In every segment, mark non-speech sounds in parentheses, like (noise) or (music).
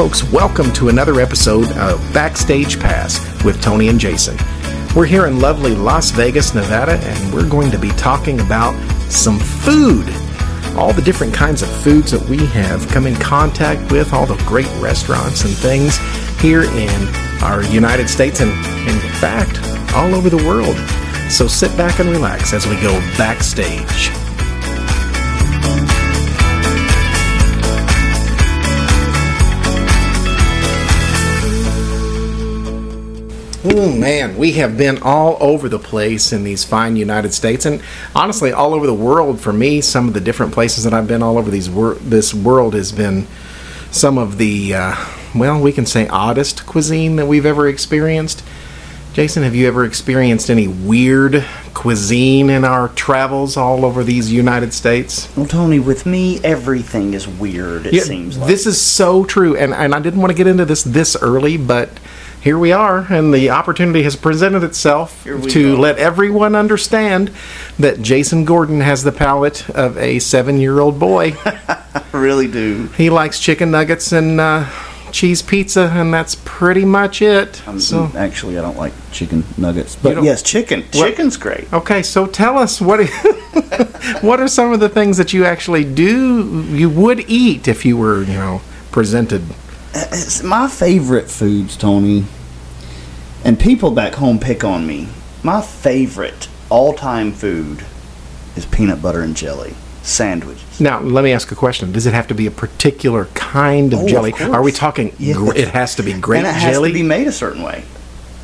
Folks, welcome to another episode of Backstage Pass with Tony and Jason. We're here in lovely Las Vegas, Nevada, and we're going to be talking about some food. All the different kinds of foods that we have come in contact with, all the great restaurants and things here in our United States and, in fact, all over the world. So sit back and relax as we go backstage. Oh man, we have been all over the place in these fine United States, and honestly, all over the world. For me, some of the different places that I've been all over these wor- this world has been some of the uh, well, we can say oddest cuisine that we've ever experienced. Jason, have you ever experienced any weird cuisine in our travels all over these United States? Well, Tony, with me, everything is weird. It Yeah, seems like this is so true, and and I didn't want to get into this this early, but here we are, and the opportunity has presented itself to go. let everyone understand that Jason Gordon has the palate of a seven-year-old boy. I (laughs) really do. he likes chicken nuggets and uh, cheese pizza, and that's pretty much it. Um, so. actually, I don't like chicken nuggets, but yes, chicken. Chicken's great. Okay, so tell us what (laughs) what are some of the things that you actually do you would eat if you were you know presented It's my favorite foods, Tony. And people back home pick on me. My favorite all-time food is peanut butter and jelly sandwiches. Now, let me ask a question. Does it have to be a particular kind of Oh, jelly? course. Are we talking? Yes. It has to be grape and it has jelly. to be made a certain way.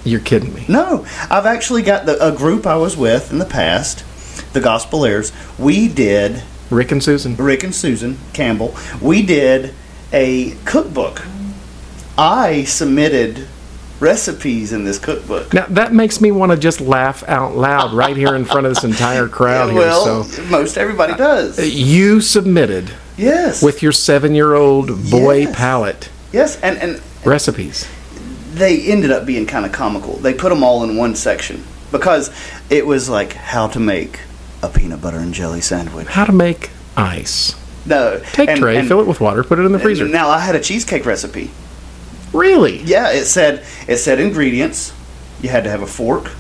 You're kidding me. No, I've actually got the, a group I was with in the past, the Gospel Heirs. We did Rick and Susan. Rick and Susan Campbell, we did a cookbook. I submitted recipes in this cookbook. Now that makes me want to just laugh out loud right here in front of this entire crowd here. well, So most everybody does. Uh, you submitted yes. with your seven-year-old boy Yes. palate yes, and and recipes. they ended up being kind of comical. They put them all in one section because it was like how to make a peanut butter and jelly sandwich. How to make ice? No, Take and- tray, and- fill it with water, put it in the freezer. Now I had a cheesecake recipe. Really? Yeah, it said it said ingredients. You had to have a fork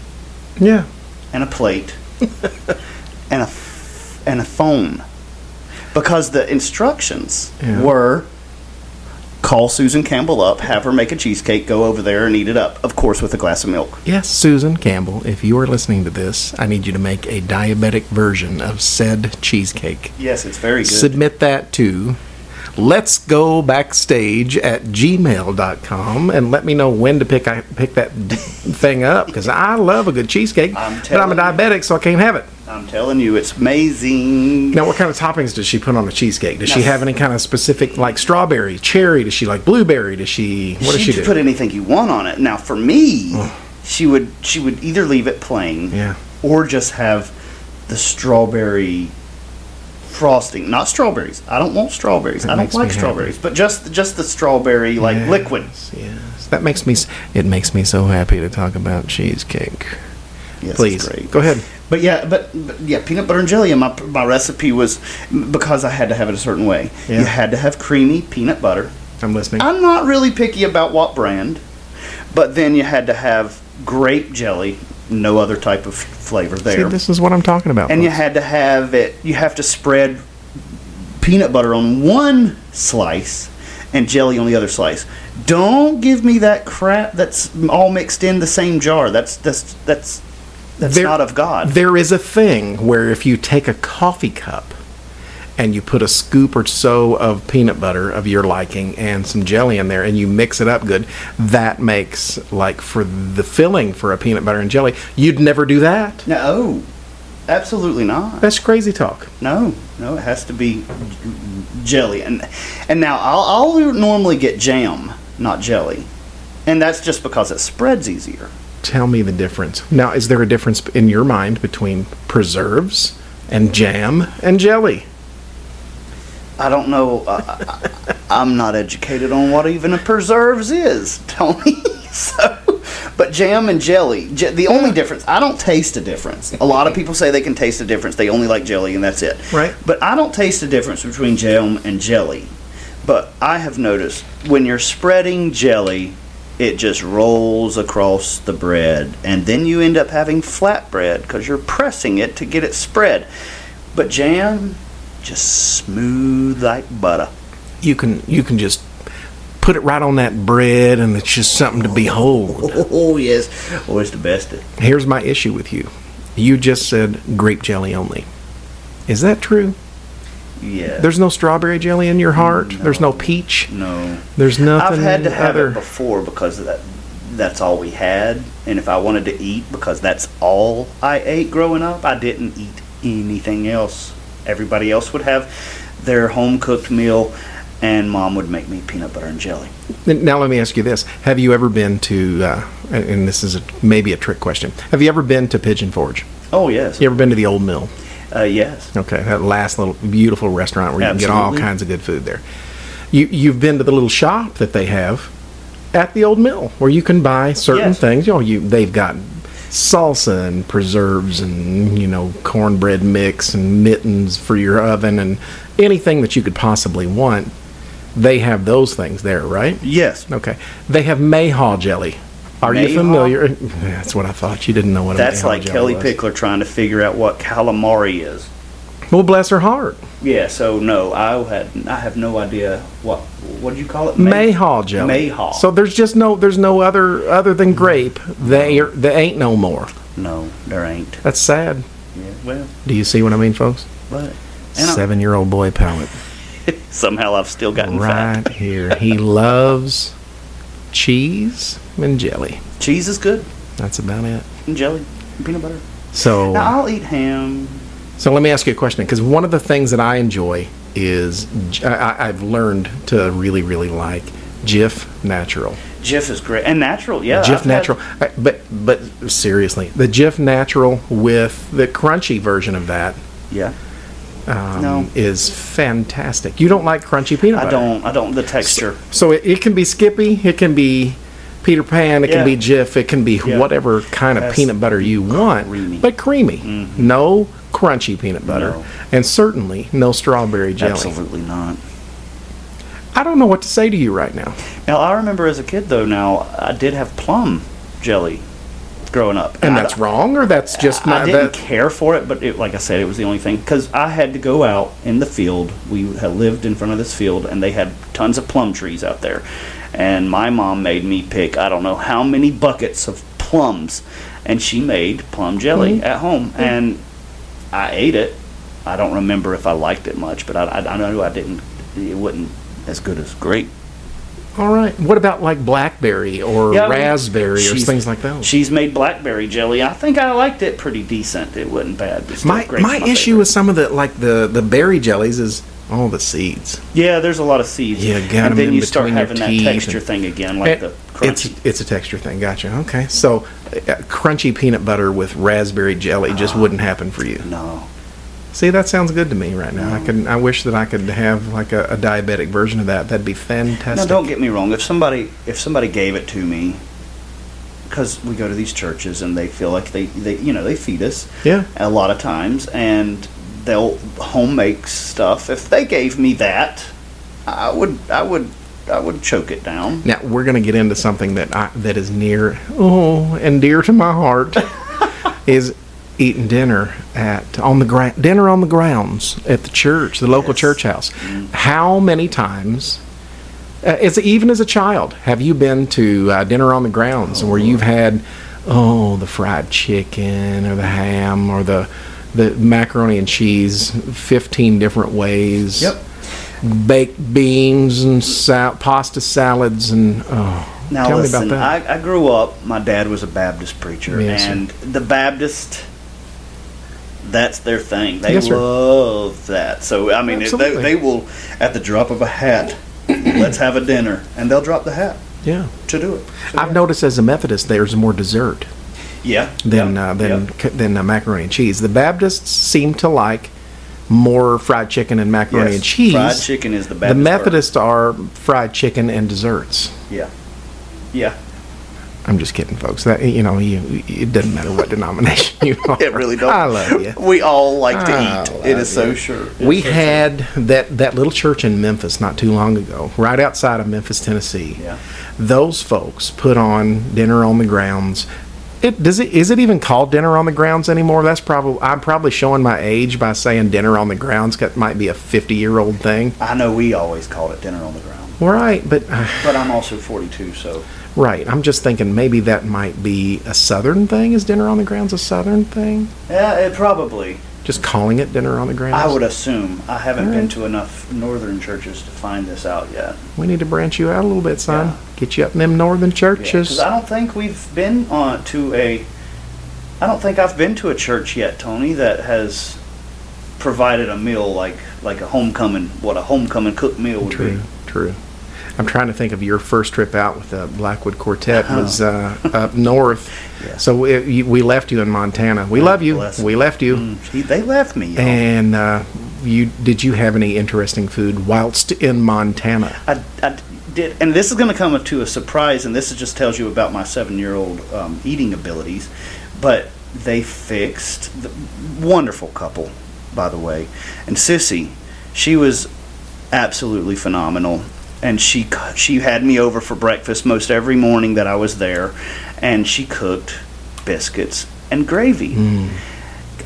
Yeah. and a plate (laughs) and a f- and a phone because the instructions Yeah. were call Susan Campbell up, have her make a cheesecake, go over there and eat it up, of course with a glass of milk. Yes, Susan Campbell, if you are listening to this, I need you to make a diabetic version of said cheesecake. Yes, it's very good. Submit that to let's go backstage at gmail.com and let me know when to pick I pick that d- thing up because I love a good cheesecake, I'm but I'm a telling you. diabetic, so I can't have it. I'm telling you, it's amazing. Now, what kind of toppings does she put on a cheesecake? Does she have any kind of specific, like strawberry, cherry? Does she like blueberry? Does she? What does she do? put anything you want on it. Now, for me, she would she would either leave it plain, Yeah. or just have the strawberry frosting. Not strawberries. I don't want strawberries. That I don't like happy. strawberries, but just just the strawberry like Yes, liquid. Yes, that makes me. It makes me so happy to talk about cheesecake. Yes, Please great. go ahead. But yeah, but, but yeah, peanut butter and jelly. And my my recipe was because I had to have it a certain way. Yeah. You had to have creamy peanut butter. I'm listening. I'm not really picky about what brand, but then you had to have grape jelly, no other type of flavor See, there. this is what I'm talking about. and you had to have it, you have to spread peanut butter on one slice and jelly on the other slice. Don't give me that crap that's all mixed in the same jar. That's that's that's that's There- not of God. There is a thing where if you take a coffee cup and you put a scoop or so of peanut butter of your liking and some jelly in there and you mix it up good, that makes like for the filling for a peanut butter and jelly. You'd never do that. no, oh, absolutely not. That's crazy talk. No, no, it has to be jelly. And and now I'll, I'll normally get jam, not jelly, and that's just because it spreads easier. Tell me the difference. Now, is there a difference in your mind between preserves and jam and jelly? I don't know. Uh, I, I'm not educated on what even a preserves is, (laughs) Tony. so, but jam and jelly, j- the only difference. I don't taste a difference. A lot of people say they can taste a difference. They only like jelly, and that's it. Right. But I don't taste a difference between jam and jelly. But I have noticed when you're spreading jelly, it just rolls across the bread, and then you end up having flat bread because you're pressing it to get it spread. But jam, just smooth like butter. You can you can just put it right on that bread, and it's just something to behold. (laughs) Oh yes, oh it's the best. Here's my issue with you. You just said grape jelly only. Is that true? Yeah. There's no strawberry jelly in your heart. There's no No. peach. no. There's nothing I've had to have other. it before because that that's all we had, and if I wanted to eat because that's all I ate growing up, I didn't eat anything else. Everybody else would have their home cooked meal, and mom would make me peanut butter and jelly. Now let me ask you this: Have you ever been to? Uh, and this is a, maybe a trick question. Have you ever been to Pigeon Forge? Oh yes, You ever been to the Old Mill? uh, yes, Okay, that last little beautiful restaurant where you can get all kinds of good food there. You you've been to the little shop that they have at the Old Mill where you can buy certain Yes. things. You know, you they've got salsa and preserves and you know cornbread mix and mittens for your oven and anything that you could possibly want. They have those things there, right? yes. Okay. They have Mayhaw jelly. Are you familiar? (laughs) That's what I thought. You didn't know what That's Mayhaw like Kellie was. Pickler trying to figure out what calamari is. Well, bless her heart. Yeah, so no, I had I have no idea what what do you call it? May- Mayhaw jelly. Mayhaw. So there's just no there's no other other than grape. They there ain't no more. No, there ain't. That's sad. Yeah, well, Do you see what I mean, folks? but Seven year old boy palate (laughs) somehow I've still gotten fat. right here. He (laughs) loves cheese and jelly. Cheese is good, That's about it. and jelly, and peanut butter. So Now I'll eat ham. So let me ask you a question because one of the things that I enjoy is I, have learned to really, really like Jif Natural. Jif is great and natural. Yeah, Jif I've had- Natural, I- but but seriously, the Jif Natural with the crunchy version of that yeah, um, No. is fantastic. You don't like crunchy peanut butter? I don't. I don't. The texture. So it, it can be Skippy, it can be Peter Pan, it can be Jif, it can be Yeah. whatever kind of Has peanut butter you want, creamy. Mm-hmm. but creamy. No crunchy peanut butter, No. and certainly no strawberry jelly. Absolutely not. I don't know what to say to you right now. Now I remember as a kid though. Now I did have plum jelly growing up, And I that's don't- wrong, or that's just I not didn't that. care for it, but it, like I said, it was the only thing because I had to go out in the field. We had lived in front of this field, and they had tons of plum trees out there. And my mom made me pick I don't know how many buckets of plums, and she made plum jelly Mm-hmm. at home, and I ate it. I don't remember if I liked it much, but I, I, I know I didn't. It wasn't as good as grape. All right. What about like blackberry or Yeah, raspberry or things like that? She's made blackberry jelly. I think I liked it pretty decent. It wasn't bad. My grape's my issue favorite. with some of the like the the berry jellies is all the seeds. Yeah, there's a lot of seeds. Yeah, got and 'em then in you start having that texture thing again, like It- the it's crunchy. it's a texture thing. Gotcha. Okay. So uh, crunchy peanut butter with raspberry jelly just Ah. wouldn't happen for you. no, See, that sounds good to me right now. I can. I wish that I could have like a, a diabetic version of that. That'd be fantastic. now don't get me wrong. If somebody if somebody gave it to me, because we go to these churches and they feel like they, they you know they feed us Yeah. a lot of times and they'll home make stuff. If they gave me that, I would I would I would choke it down. Now we're going to get into something that I, that is near oh and dear to my heart (laughs) is eating dinner at on the gra- dinner on the grounds at the church, the local Yes. church house. How many times? Uh, as even as a child, have you been to uh, dinner on the grounds where you've had oh the fried chicken or the ham or the the macaroni and cheese, fifteen different ways Yep. baked beans and sal- pasta salads and oh, Now tell listen, me about that. I, I grew up. My dad was a Baptist preacher, Yes, sir. and the Baptist. That's their thing. They Yes, sir. love that. So I mean, they, they will, at the drop of a hat, let's have a dinner, and they'll drop the hat yeah, to do it. So, I've yeah. noticed as a Methodist, there's more dessert Yeah. than yeah, uh, than yeah. than uh, macaroni and cheese. The Baptists seem to like more fried chicken and macaroni Yes, and cheese. Fried chicken is the Baptist. the. Methodists are fried chicken and desserts. Yeah. Yeah. I'm just kidding, folks. That you know, you, it doesn't matter what (laughs) denomination you are. It really don't. I love you. We all like to I eat. love It is so you. sure. We had that that little church in Memphis not too long ago, right outside of Memphis, Tennessee. Yeah. Those folks put on dinner on the grounds. It does it is it even called dinner on the grounds anymore? That's probably I'm probably showing my age by saying dinner on the grounds. That might be a 50 year old thing. I know we always called it dinner on the ground, Right, but uh, but I'm also 42, so right. I'm just thinking maybe that might be a southern thing. Is dinner on the grounds a southern thing? yeah, it probably. Just calling it dinner on the grounds. I would assume. I haven't been to enough northern churches to find this out yet. We need to branch you out a little bit, son. Yeah. Get you up in them northern churches. I don't think we've been on to a. I don't think I've been to a church yet, Tony, that has provided a meal like like a homecoming. What a homecoming cooked meal would True, be. true. I'm trying to think of your first trip out with the Blackwood Quartet Uh-huh. was uh, (laughs) up north. Yeah. So we, you, we left you in Montana. We love you. We left you. Mm, he- they left me. y'all. And uh, you did you have any interesting food whilst in Montana? I, I did, and this is going to come to a surprise, and this just tells you about my seven-year-old um, eating abilities. But they fixed the wonderful couple, by the way, and Sissy, she was absolutely phenomenal, and she she had me over for breakfast most every morning that I was there, and she cooked biscuits and gravy. Mm.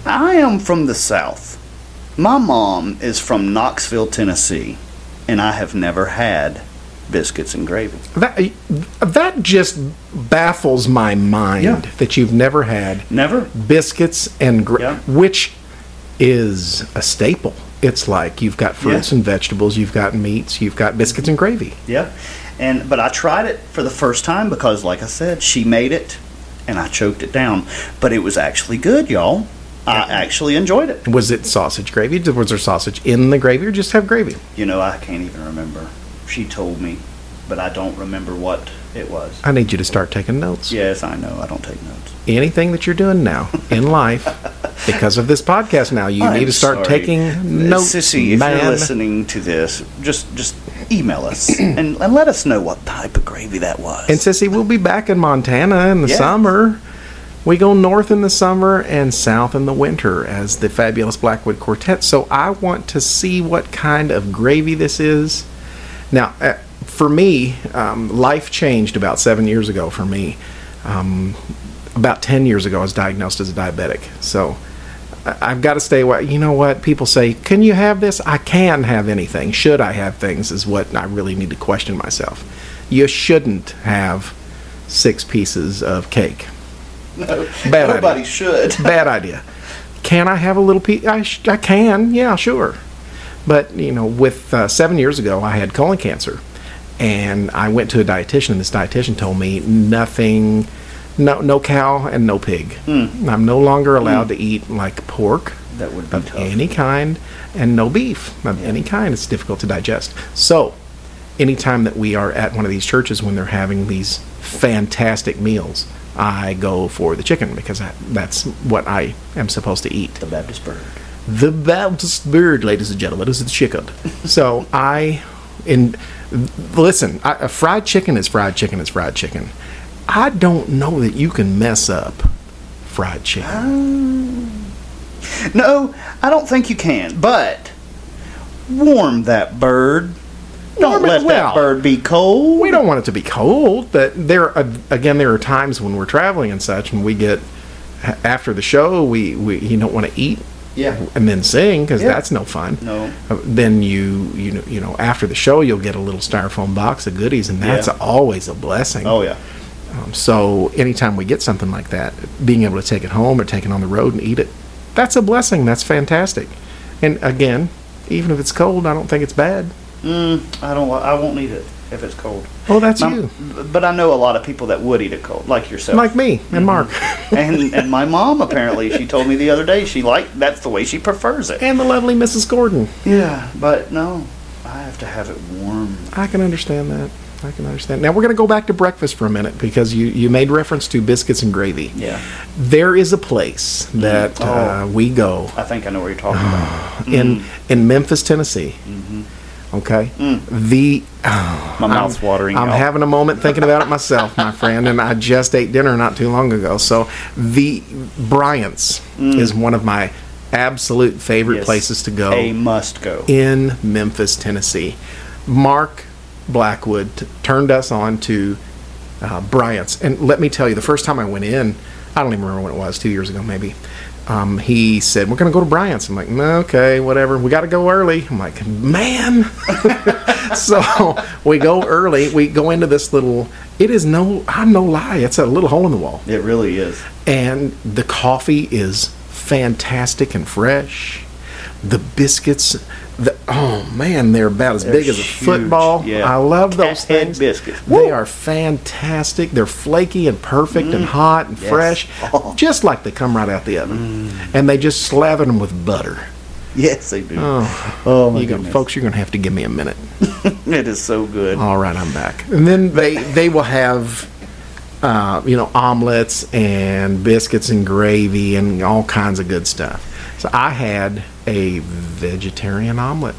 I am from the South. My mom is from Knoxville, Tennessee, and I have never had biscuits and gravy. That that just baffles my mind Yeah. that you've never had Never. biscuits and gravy, Yeah. which is a staple. It's like you've got fruits Yeah. and vegetables, you've got meats, you've got biscuits and gravy. Yeah. And but I tried it for the first time because like I said, she made it and I choked it down. But it was actually good, y'all. I actually enjoyed it. Was it sausage gravy? Was there sausage in the gravy or just have gravy? You know, I can't even remember. She told me, but I don't remember what it was. I need you to start taking notes. Yes, I know. I don't take notes. Anything that you're doing now in life, (laughs) because of this podcast now, you need I'm to start sorry. taking notes, Sissy, if man. you're listening to this, just just email us (clears throat) and, and let us know what type of gravy that was. And Sissy, we'll be back in Montana in the Yeah. summer. We go north in the summer and south in the winter as the fabulous Blackwood Quartet. So I want to see what kind of gravy this is. Now, uh, for me, um, life changed about seven years ago for me. Um, about 10 years ago, I was diagnosed as a diabetic. So I've got to stay away. You know what? People say, Can you have this? I can have anything. Should I have things? Is what I really need to question myself. You shouldn't have six pieces of cake. no, Bad nobody idea. should. (laughs) Bad idea. Can I have a little piece? I, sh- I can. Yeah, sure. But, you know, with uh, seven years ago, I had colon cancer. And I went to a dietitian, and this dietitian told me nothing, no, no cow and no pig. Hmm. I'm no longer allowed to hmm. eat like pork That would be of tough. any kind and no beef of any kind. It's difficult to digest. So, anytime that we are at one of these churches when they're having these fantastic meals, I go for the chicken because I, that's what I am supposed to eat. the Baptist bird. The Baptist bird, ladies and gentlemen, is the chicken. so I, in listen, I, a fried chicken is fried chicken is fried chicken. I don't know that you can mess up fried chicken. No, I don't think you can. But warm that bird. Don't let well. that bird be cold. We don't want it to be cold, but there again there are times when we're traveling and such, and we get after the show we, we you don't want to eat Yeah. and then sing because Yeah. that's no fun. No. Uh, Then you you know you know after the show you'll get a little styrofoam box of goodies, and that's Yeah. always a blessing. Oh yeah. Um, so anytime we get something like that, being able to take it home or take it on the road and eat it, that's a blessing. That's fantastic. And again, even if it's cold, I don't think it's bad. Mm, I don't. I won't eat it if it's cold. Oh, that's My- you, But I know a lot of people that would eat it cold, like yourself. like me and Mark, (laughs) and and my mom apparently she told me the other day she like that's the way she prefers it. and the lovely Mrs. Gordon. Yeah, but no, I have to have it warm. I can understand that. I can understand. Now we're going to go back to breakfast for a minute because you, you made reference to biscuits and gravy. Yeah, There is a place that uh, Oh. we go I think I know what you're talking about. (sighs) in in Memphis, Tennessee, Okay, the oh, My (sighs) mouth's I'm- watering, I'm y'all. having a moment thinking about it myself, my friend, and I just ate dinner not too long ago. So the Bryant's is one of my absolute favorite Mm. Yes. places to go A must go. in Memphis, Tennessee. Mark Blackwood t- turned us on to uh, Bryant's, and let me tell you, the first time I went in, I don't even remember when it was, two years ago maybe. Um, he said, "We're going to go to Bryant's." I'm like, "Mm, "Okay, whatever. We got to go early." I'm like, "Man!" (laughs) so we go early. We go into this little. It is no, I'm no lie. It's a little hole in the wall It really is. and the coffee is fantastic and fresh. The biscuits, the oh man, they're about as They're big as a huge, football. yeah. I love those Cathead things. biscuits. They Woo! Mm. are fantastic. They're flaky and perfect and hot and Yes. fresh, Oh. just like they come right out the oven. Mm. And they just slather them with butter. Yes, they do. Oh, Oh, my you gonna, folks, you're gonna have to give me a minute. (laughs) It is so good. All right, I'm back. And then they they will have, uh, you know, omelets and biscuits and gravy and all kinds of good stuff. So I had a vegetarian omelet,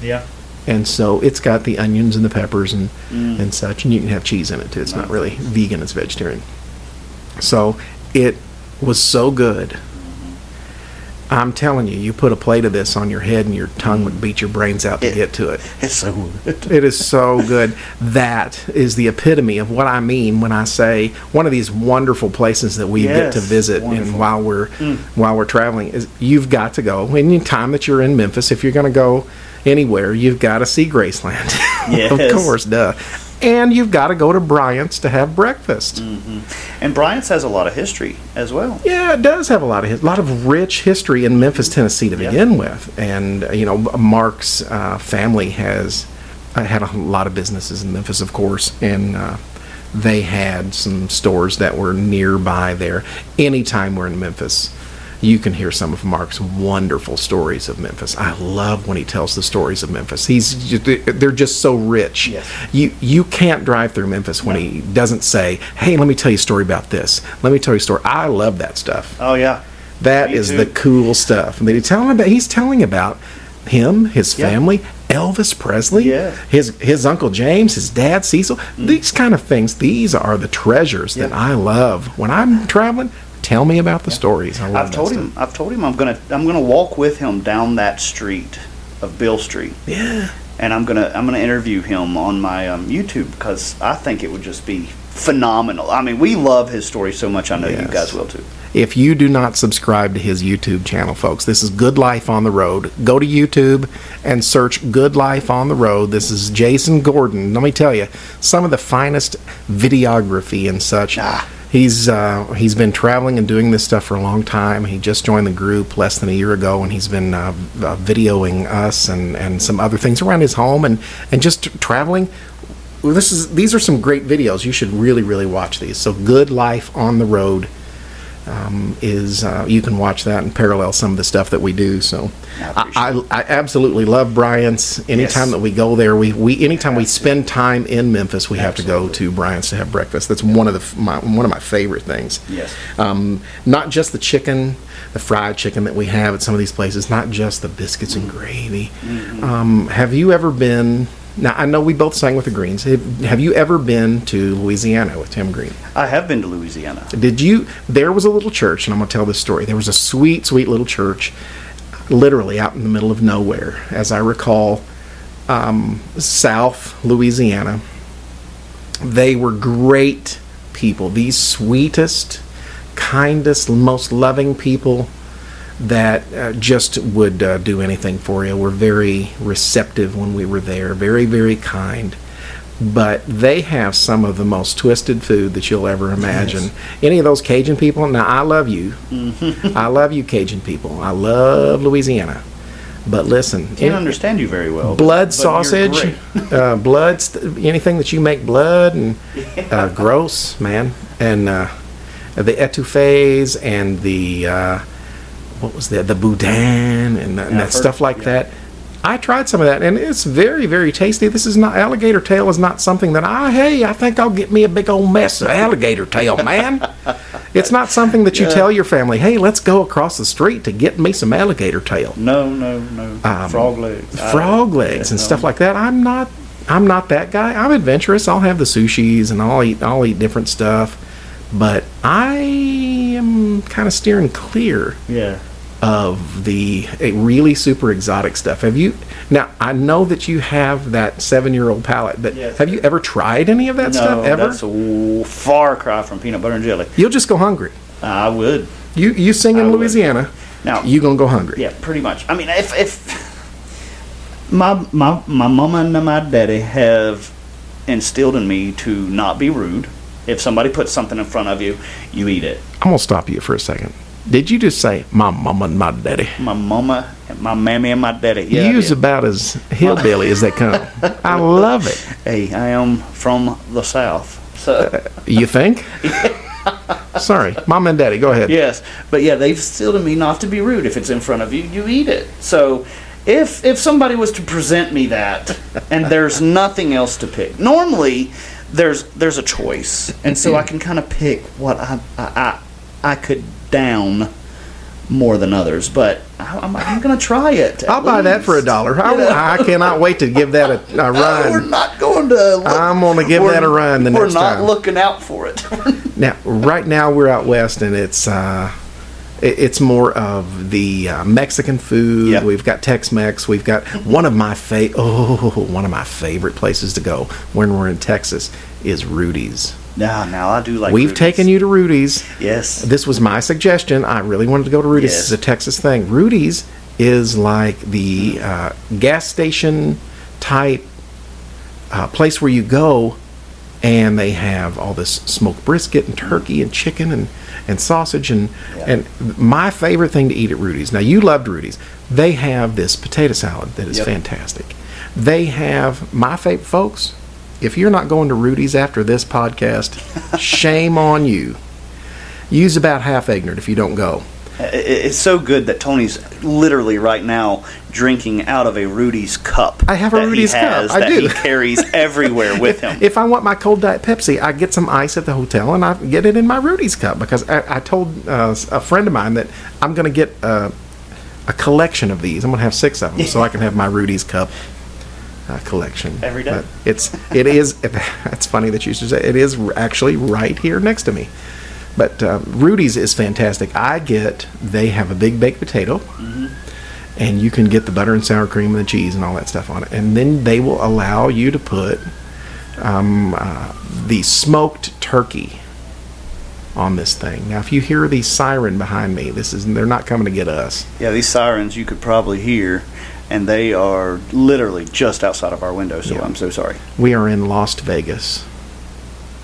Yeah. and so it's got the onions and the peppers and Mm. and such, and you can have cheese in it too. It's not really vegan; it's vegetarian. So it was so good. I'm telling you, you put a plate of this on your head, and your tongue would beat your brains out to It- get to it. It's so good. (laughs) It is so good. That is the epitome of what I mean when I say one of these wonderful places that we get to visit wonderful. Mm. and while we're while we're traveling is you've got to go. Any time that you're in Memphis, if you're going to go anywhere, you've got to see Graceland. (laughs) Yes. of course, duh. And you've got to go to Bryant's to have breakfast. And Bryant's has a lot of history as well. Yeah, it does have a lot of lot of rich history in Memphis, Tennessee to Yeah. begin with, and you know Mark's uh, family has uh, had a lot of businesses in Memphis, of course, and uh, they had some stores that were nearby there. Anytime we're in Memphis, you can hear some of Mark's wonderful stories of Memphis. I love when he tells the stories of Memphis. He's they're just so rich. Yes. You you can't drive through Memphis when he doesn't say, "Hey, let me tell you a story about this. Let me tell you a story." I love that stuff. Oh yeah. That Me is too. the cool stuff. And he's telling about he's telling about him, his Yeah. family, Elvis Presley, Yeah. his his uncle James, his dad Cecil. Mm. These kind of things. These are the treasures that I love when I'm traveling. Tell me about the stories. I love I've told stuff. him. I've told him I'm gonna I'm gonna walk with him down that street of Beale Street, Yeah. and I'm gonna I'm gonna interview him on my um, YouTube because I think it would just be phenomenal. I mean, we love his story so much. I know you guys will too. If you do not subscribe to his YouTube channel, folks, this is Good Life on the Road. Go to YouTube and search Good Life on the Road. This is Jason Gordon. Let me tell you, some of the finest videography and such. Ah. He's uh, he's been traveling and doing this stuff for a long time. He just joined the group less than a year ago, and he's been uh, uh, videoing us and, and some other things around his home and, and just traveling. This is these are some great videos. You should really really watch these. So, Good Life on the Road um, is uh, you can watch that and parallel some of the stuff that we do. So I I, I, absolutely love Bryant's. Anytime Yes. that we go there, we, we anytime we spend time in Memphis, we have to go to Bryant's to have breakfast. That's one of the my, one of my favorite things. Yes. Um, not just the chicken, the fried chicken that we have at some of these places. Not just the biscuits and gravy. Mm-hmm. Um, have you ever been? Now I know we both sang with the Greenes. Have, have you ever been to Louisiana with Tim Greene? I have been to Louisiana. Did you? There was a little church, and I'm going to tell this story. There was a sweet, sweet little church, literally out in the middle of nowhere, as I recall, um, South Louisiana. They were great people, the sweetest, kindest, most loving people that uh, just would uh, do anything for you. Were very receptive when we were there, very, very kind. But they have some of the most twisted food that you'll ever imagine. Any of those Cajun people, now I love you. I love you, Cajun people. I love Louisiana. But listen, Can't any- understand you very well. blood but sausage, (laughs) uh, blood, st- anything that you make blood and uh, gross, man. And uh, the etouffees and the uh, what was that? The boudin and, and that stuff like yeah. that. I tried some of that, and it's very, very tasty. This is not alligator tail is not something that I hey I think I'll get me a big old mess of alligator tail, man. (laughs) it's not something that you Yeah. tell your family. Hey, let's go across the street to get me some alligator tail, No, no, no. Um, frog legs. Frog legs, yeah, and no. stuff like that. I'm not. I'm not that guy. I'm adventurous. I'll have the sushis and I'll eat. I'll eat different stuff, but I am kind of steering clear Yeah. Of the really super exotic stuff. Have you? Now I know that you have that seven-year-old palate, but Yes. have you ever tried any of that no, stuff ever? that's a far cry from peanut butter and jelly. You'll just go hungry. I would. You you sing I in would. Louisiana, Now, you gonna go hungry. Yeah, pretty much. I mean, if if my my my mama and my daddy have instilled in me to not be rude. If somebody puts something in front of you, you eat it. I'm gonna stop you for a second. Did you just say my mama and my daddy? My mama, and my mammy, and my daddy. Yeah, You's about as hillbilly as they come. (laughs) I love it. hey, I am from the south. So uh, You think? (laughs) Sorry, mom and daddy. Go ahead. yes, but yeah, they've still in me not to be rude. If it's in front of you, you eat it. So. If, if somebody was to present me that and there's (laughs) nothing else to pick normally there's there's a choice and so I can kind of pick what I, I I I could down more than others but I, I'm, I'm gonna try it I'll buy that for a dollar. I, You know? I cannot wait to give that a, a (laughs) We're not going to. Look, I'm gonna give that a run the next time. We're not looking out for it. (laughs) Now, right now we're out west, and it's uh, it- it's more of the uh, Mexican food. Yeah. We've got Tex-Mex. We've got one of my fa- oh (laughs) one of my favorite places to go when we're in Texas is Rudy's. Now, now I do like. We've Rudy's. taken you to Rudy's. Yes. This was my suggestion. I really wanted to go to Rudy's. Yes. This is a Texas thing. Rudy's is like the uh, gas station type uh, place where you go and they have all this smoked brisket and turkey and chicken and, and sausage and Yeah. and my favorite thing to eat at Rudy's. Now you loved Rudy's. They have this potato salad that is Yep. fantastic. They have my favorite folks. If you're not going to Rudy's after this podcast, (laughs) shame on you. Use about half ignorant if you don't go. It's so good that Tony's literally right now drinking out of a Rudy's cup. I have a Rudy's cup. I that do. he carries (laughs) everywhere with him. If I want my cold diet Pepsi, I get some ice at the hotel and I get it in my Rudy's cup because I, I told uh, a friend of mine that I'm going to get uh, a collection of these. I'm going to have six of them so I can have my Rudy's cup uh, collection Every day. But it's it is (laughs) it's funny that you should say it is actually right here next to me. But uh, Rudy's is fantastic. I get they have a big baked potato. and you can get the butter and sour cream and the cheese and all that stuff on it. And then they will allow you to put um, uh, the smoked turkey on this thing. Now, if you hear the siren behind me, this is they're not coming to get us. yeah, these sirens you could probably hear, and they are literally just outside of our window. So Yeah. I'm so sorry. We are in Las Vegas.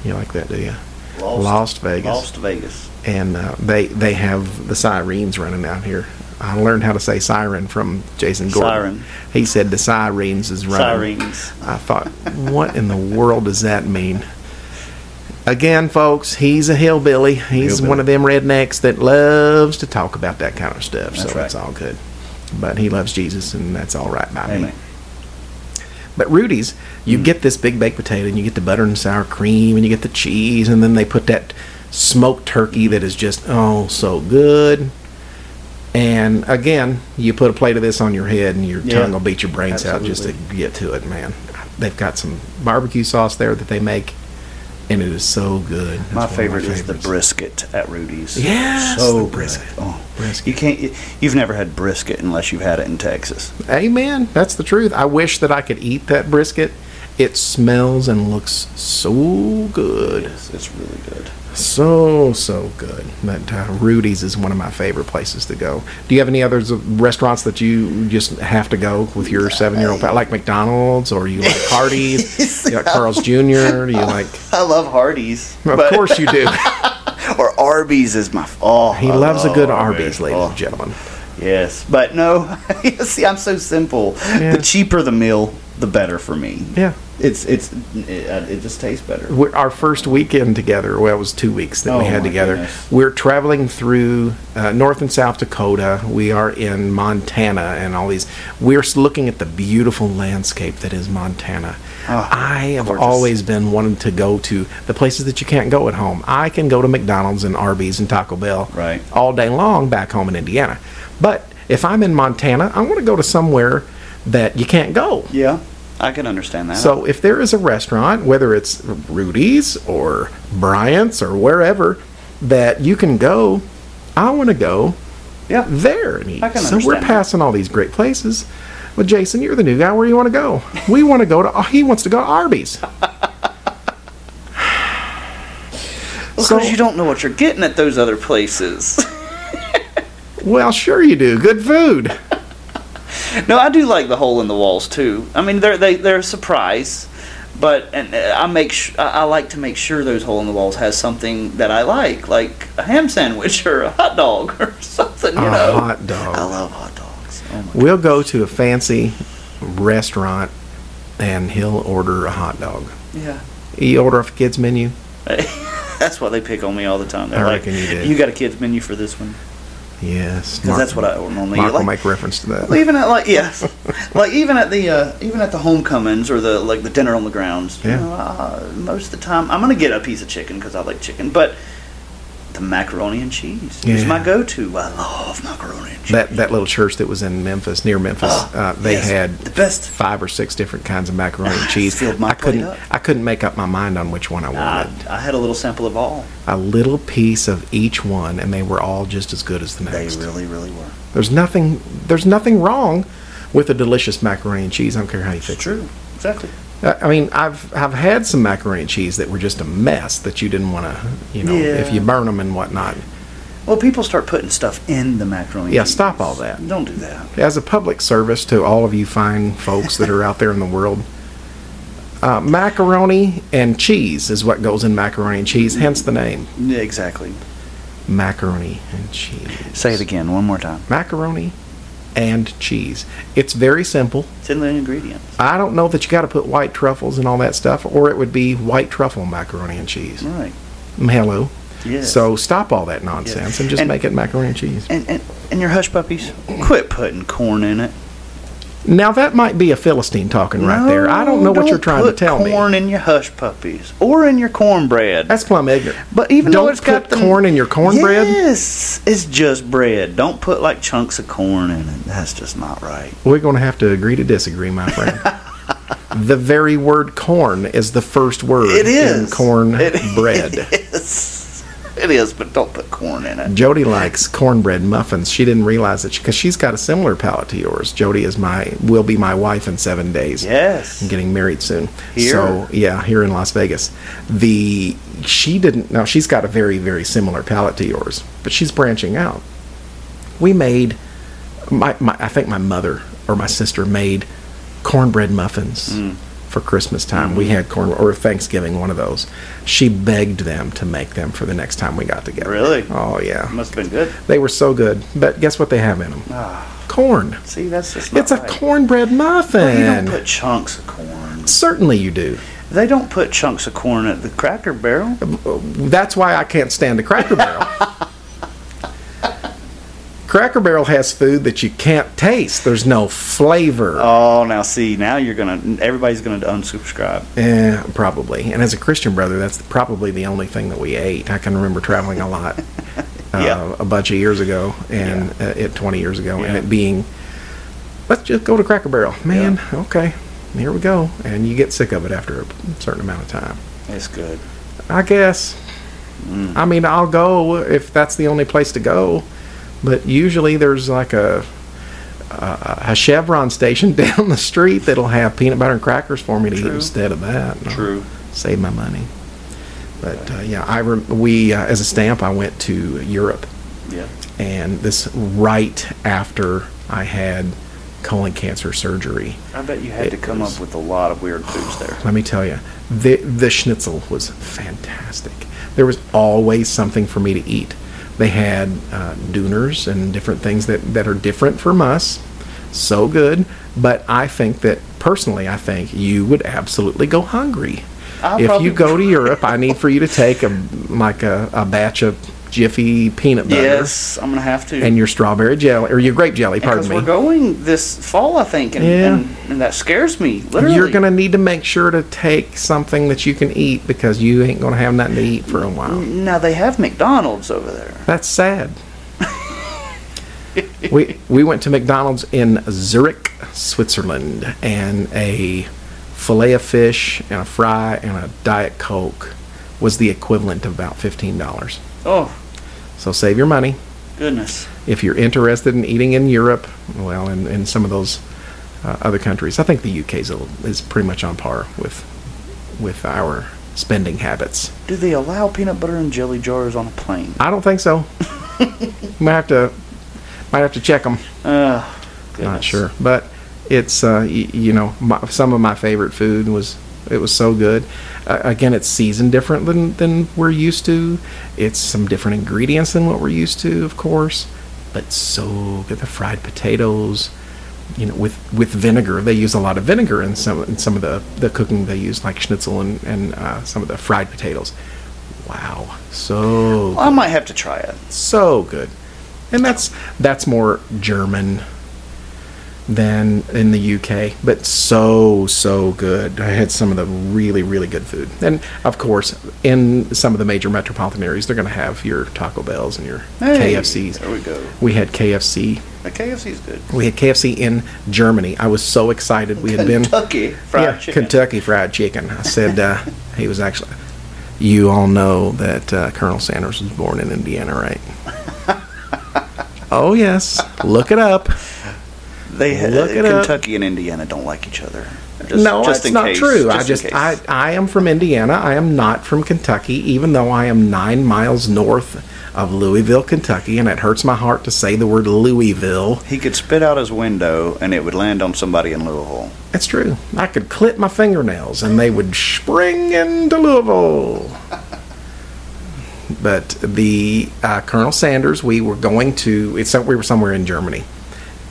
You like that, do you? Lost Vegas. Lost Vegas. And uh, they they have the sirens running out here. I learned how to say siren from Jason Gordon. Siren. He said the sirens is running. Sirens. I thought, what in the world does that mean? Again, folks, he's a hillbilly. He's Hillbilly. one of them rednecks that loves to talk about that kind of stuff. That's so right. it's all good. But he loves Jesus, and that's all right by me. But Rudy's, you mm. get this big baked potato, and you get the butter and sour cream, and you get the cheese, and then they put that smoked turkey that is just oh so good. And again, you put a plate of this on your head, and your Yeah. tongue will beat your brains out just to get to it, man. They've got some barbecue sauce there that they make, and it is so good. That's My one of favorite is the brisket at Rudy's. Yes, so the good. brisket. Oh, Brisket. You can't. You've never had brisket unless you've had it in Texas. Amen. That's the truth. I wish that I could eat that brisket. It smells and looks so good. It's, it's really good. So, so good. But uh, Rudy's is one of my favorite places to go. Do you have any other restaurants that you just have to go with your seven year old? Like McDonald's or you like Hardee's? (laughs) you like Carl's Jr.? Do you like. (laughs) I love Hardee's. Of course you do. (laughs) Or Arby's is my. f- Oh, He loves a good love Arby's, it. ladies Oh, and gentlemen. Yes, but no. See, I'm so simple. Yeah. The cheaper the meal, the better for me. Yeah. It's it's it, uh, it just tastes better. We're, our first weekend together, well, it was two weeks that we Oh, had together. goodness. We're traveling through uh, North and South Dakota. We are in Montana and all these. We're looking at the beautiful landscape that is Montana. Ah, I have gorgeous. always been wanting to go to the places that you can't go at home. I can go to McDonald's and Arby's and Taco Bell Right. all day long back home in Indiana. But if I'm in Montana, I want to go to somewhere that you can't go. Yeah, I can understand that. So if there is a restaurant, whether it's Rudy's or Bryant's or wherever, that you can go, I want to go yeah, there and eat. So we're understand that. passing all these great places. But Jason, you're the new guy. Where do you want to go? (laughs) We want to go to. Oh, he wants to go to Arby's. (laughs) because so- you don't know what you're getting at those other places. (laughs) Well, sure you do. Good food. No, I do like the hole in the walls too. I mean, they're they, they're a surprise, but and uh, I make sh- I like to make sure those hole in the walls has something that I like, like a ham sandwich (laughs) or a hot dog or (laughs) something. You A know, hot dog. I love hot dogs. Oh We'll go to a fancy restaurant, and he'll order a hot dog. yeah. You order off a kids menu. (laughs) That's why they pick on me all the time. They're I like, reckon you did. You got a kids menu for this one?" Yes, Because that's what I normally Mark will like. make reference to that. Even at like yes, (laughs) like even at the uh, even at the homecomings or the like the dinner on the grounds. You Yeah. know, uh, most of the time I'm gonna get a piece of chicken because I like chicken, but the macaroni and cheese is Yeah. my go-to. I love macaroni and cheese. that that little church that was in Memphis, near Memphis, Oh, uh, they yes, had the best. five or six different kinds of macaroni and cheese. Filled my I couldn't up. I couldn't make up my mind on which one I I, wanted. I had a little sample of all. a little piece of each one, and they were all just as good as the next. They really, really were. There's nothing there's nothing wrong with a delicious macaroni and cheese. I don't care how you fix it. True. Exactly. Uh, I mean, I've I've had some macaroni and cheese that were just a mess that you didn't want to, you know, if you burn them and whatnot. Well, people start putting stuff in the macaroni. and Yeah, cheese. stop all that. Don't do that. As a public service to all of you fine folks that are out there in the world, uh, macaroni and cheese is what goes in macaroni and cheese, hence the name Yeah, exactly. macaroni and cheese. Say it again one more time. Macaroni and cheese. It's very simple. It's in the ingredients. I don't know that you got to put white truffles and all that stuff, or it would be white truffle macaroni and cheese. Right. Mm, Hello. Yes. So stop all that nonsense and just And- make it macaroni and cheese. And, and and your hush puppies, quit putting corn in it. Now that might be a Philistine talking right there. I don't know what you're trying to tell me. Corn in your hush puppies or in your cornbread. That's plumb ignorant. but even though don't it's got the corn in your cornbread. Yes, it's just bread. Don't put like chunks of corn in it. That's just not right. We're going to have to agree to disagree, my friend. (laughs) the very word corn is the first word It is in corn It- (laughs) bread. It is. It is, but don't put corn in it. Jody likes cornbread muffins. She didn't realize it because she's got a similar palate to yours. Jody is my will be my wife in seven days. Yes. I'm getting married soon. Here? So yeah, here in Las Vegas. The she didn't now she's got a very, very similar palate to yours, but she's branching out. We made my, my I think my mother or my sister made cornbread muffins Mm. For Christmas time. Mm-hmm. We had corn or Thanksgiving, one of those. She begged them to make them for the next time we got together. Really? Oh yeah. Must have been good. They were so good. But guess what they have in them? Ah, Corn. see, that's just It's a right. cornbread Well, you don't put chunks of corn. Certainly you do. They don't put chunks of corn at the Cracker Barrel. That's why I can't stand the Cracker Barrel. (laughs) Cracker Barrel has food that you can't taste. There's no flavor. Oh, now see, now you're gonna. Everybody's gonna unsubscribe. Eh, probably. And as a Christian brother, that's probably the only thing that we ate. I can remember traveling a lot (laughs) uh, Yeah. a bunch of years ago, and uh, it 20 years ago, and it being, let's just go to Cracker Barrel. Man, okay, here we go. And you get sick of it after a certain amount of time. It's good. I guess. Mm. I mean, I'll go if that's the only place to go, but usually there's like a a, a Chevron station (laughs) down the street that'll have peanut butter and crackers for me to eat instead of that. True. Save my money. But uh, yeah, I we uh, as a stamp I went to Europe, Yeah. and this right after I had colon cancer surgery. I bet you had to come was- up with a lot of weird foods there. Let me tell you, the the schnitzel was fantastic. There was always something for me to eat. They had uh, Döners and different things that, that are different from us. so good. But I think that personally, I think you would absolutely go hungry. I'll if you go to Europe, I need for you to take a like a, a batch of Jiffy peanut butter Yes, I'm gonna have to. and your strawberry jelly or your grape jelly. Pardon because me. we're going this fall, I think, and, Yeah. and, and that scares me. Literally, You're gonna need to make sure to take something that you can eat because you ain't gonna have nothing to eat for a while. Now they have McDonald's over there. That's sad. we we went to McDonald's in Zurich, Switzerland, and a fillet of fish and a fry and a diet coke was the equivalent of about fifteen dollars. Oh So save your money. goodness. If you're interested in eating in Europe, well, in, in some of those uh, other countries, I think the UK is, is pretty much on par with with our spending habits. Do they allow peanut butter and jelly jars on a plane? I don't think so. (laughs) might have to might have to check them. Uh, Not sure, but it's uh, y- you know my, some of my favorite food was it was so good. Uh, again, it's seasoned different than than we're used to. It's some different ingredients than what we're used to, of course, but so good. The fried potatoes, you know, with with vinegar. They use a lot of vinegar in some in some of the the cooking they use, like schnitzel and and uh, some of the fried potatoes. Wow, so I might have to try it. so good and that's that's more german than in the uk but so so good i had some of the really really good food and of course in some of the major metropolitan areas they're going to have your taco bells and your Hey, kfcs There we go. we had kfc The KFC's good. we had kfc in germany i was so excited we had been Kentucky fried yeah, chicken. Kentucky Fried Chicken. I said uh, (laughs) he was actually. You all know that uh, Colonel Sanders was born in Indiana, right? (laughs) oh yes, look it up. They Look it up. Kentucky and Indiana don't like each other. Just- no, just it's in not case, true. I just. I I am from Indiana. I am not from Kentucky, even though I am nine miles north of Louisville, Kentucky, and it hurts my heart to say the word Louisville. he could spit out his window and it would land on somebody in Louisville. That's true. I could clip my fingernails and they would spring into Louisville. (laughs) But the uh, Colonel Sanders, we were going to. It's we were somewhere in Germany,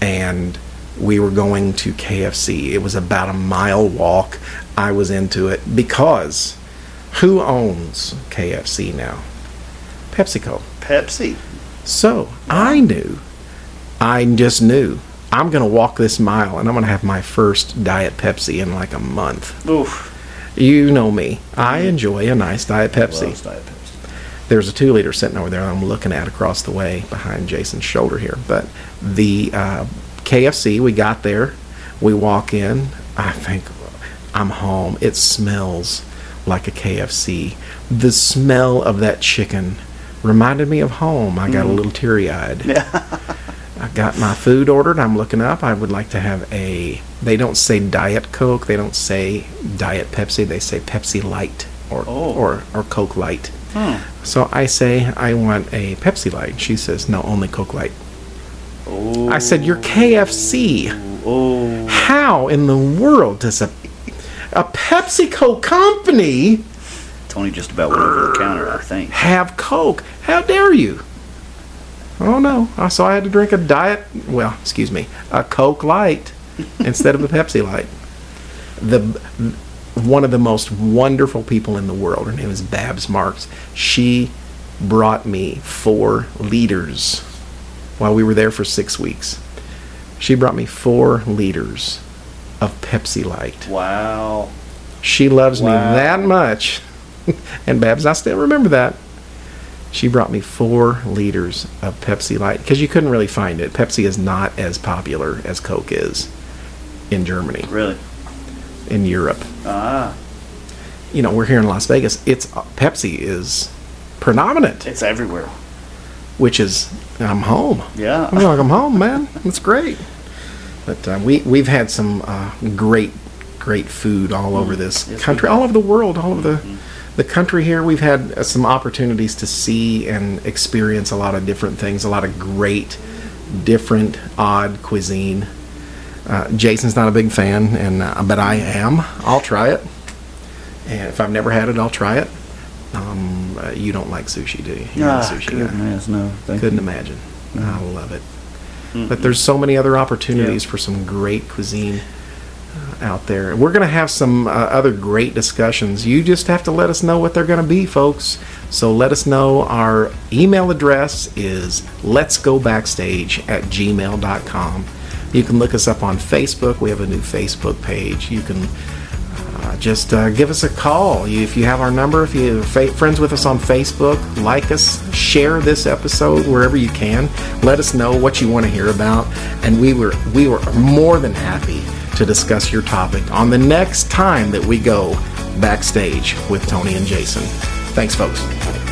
and we were going to KFC. It was about a mile walk. I was into it because who owns KFC now? PepsiCo. Pepsi. So I knew, I just knew, I'm going to walk this mile and I'm going to have my first Diet Pepsi in like a month. Oof. You know me. I enjoy a nice Diet Pepsi. Diet Pepsi. There's a two liter sitting over there I'm looking at across the way behind Jason's shoulder here. But the uh, KFC, we got there. We walk in. I think I'm home. It smells like a KFC. The smell of that chicken reminded me of home. I got a little teary eyed. (laughs) I got my food ordered. I'm looking up. I would like to have a. They don't say Diet Coke. They don't say Diet Pepsi. They say Pepsi Light or Oh. or or Coke Light. Hmm. So I say I want a Pepsi Light. She says no, only Coke Light. Oh. I said you're KFC. Oh. How in the world does a a PepsiCo company Tony just about went over the counter, I think. have Coke? How dare you? Oh no! Uh, So I had to drink a diet. Well, excuse me, a Coke Light (laughs) instead of a Pepsi Light. The one of the most wonderful people in the world. Her name is Babs Marks. She brought me four liters while we were there for six weeks. She brought me four liters of Pepsi Light. Wow. She loves me that much. (laughs) and Babs, I still remember that. She brought me four liters of Pepsi Light because you couldn't really find it. Pepsi is not as popular as Coke is in Germany, Really? in Europe. Ah. You know, we're here in Las Vegas. It's Pepsi is predominant, It's everywhere. which is I'm home. Yeah. I'm like I'm home, man. It's great. But uh, we we've had some uh, great great food all over this Mm. Yes, country, all over the world, all over the the country here. We've had uh, some opportunities to see and experience a lot of different things, a lot of great, different, odd cuisine. Uh, Jason's not a big fan, and uh, but I am. I'll try it, and if I've never had it, I'll try it. Um, uh, you don't like sushi, do you? You're Ah, a sushi guy. goodness, no. Thank Couldn't you. imagine. I love it. but there's so many other opportunities for some great cuisine uh, out there. We're going to have some uh, other great discussions. You just have to let us know what they're going to be, folks. So let us know. Our email address is let's go backstage at gmail.com. You can look us up on Facebook. We have a new Facebook page. You can just uh, give us a call You- if you have our number. If you're fa- friends with us on Facebook, like us, share this episode wherever you can. Let us know what you want to hear about, and we were we were more than happy to discuss your topic on the next time that we go backstage with Tony and Jason. Thanks, folks.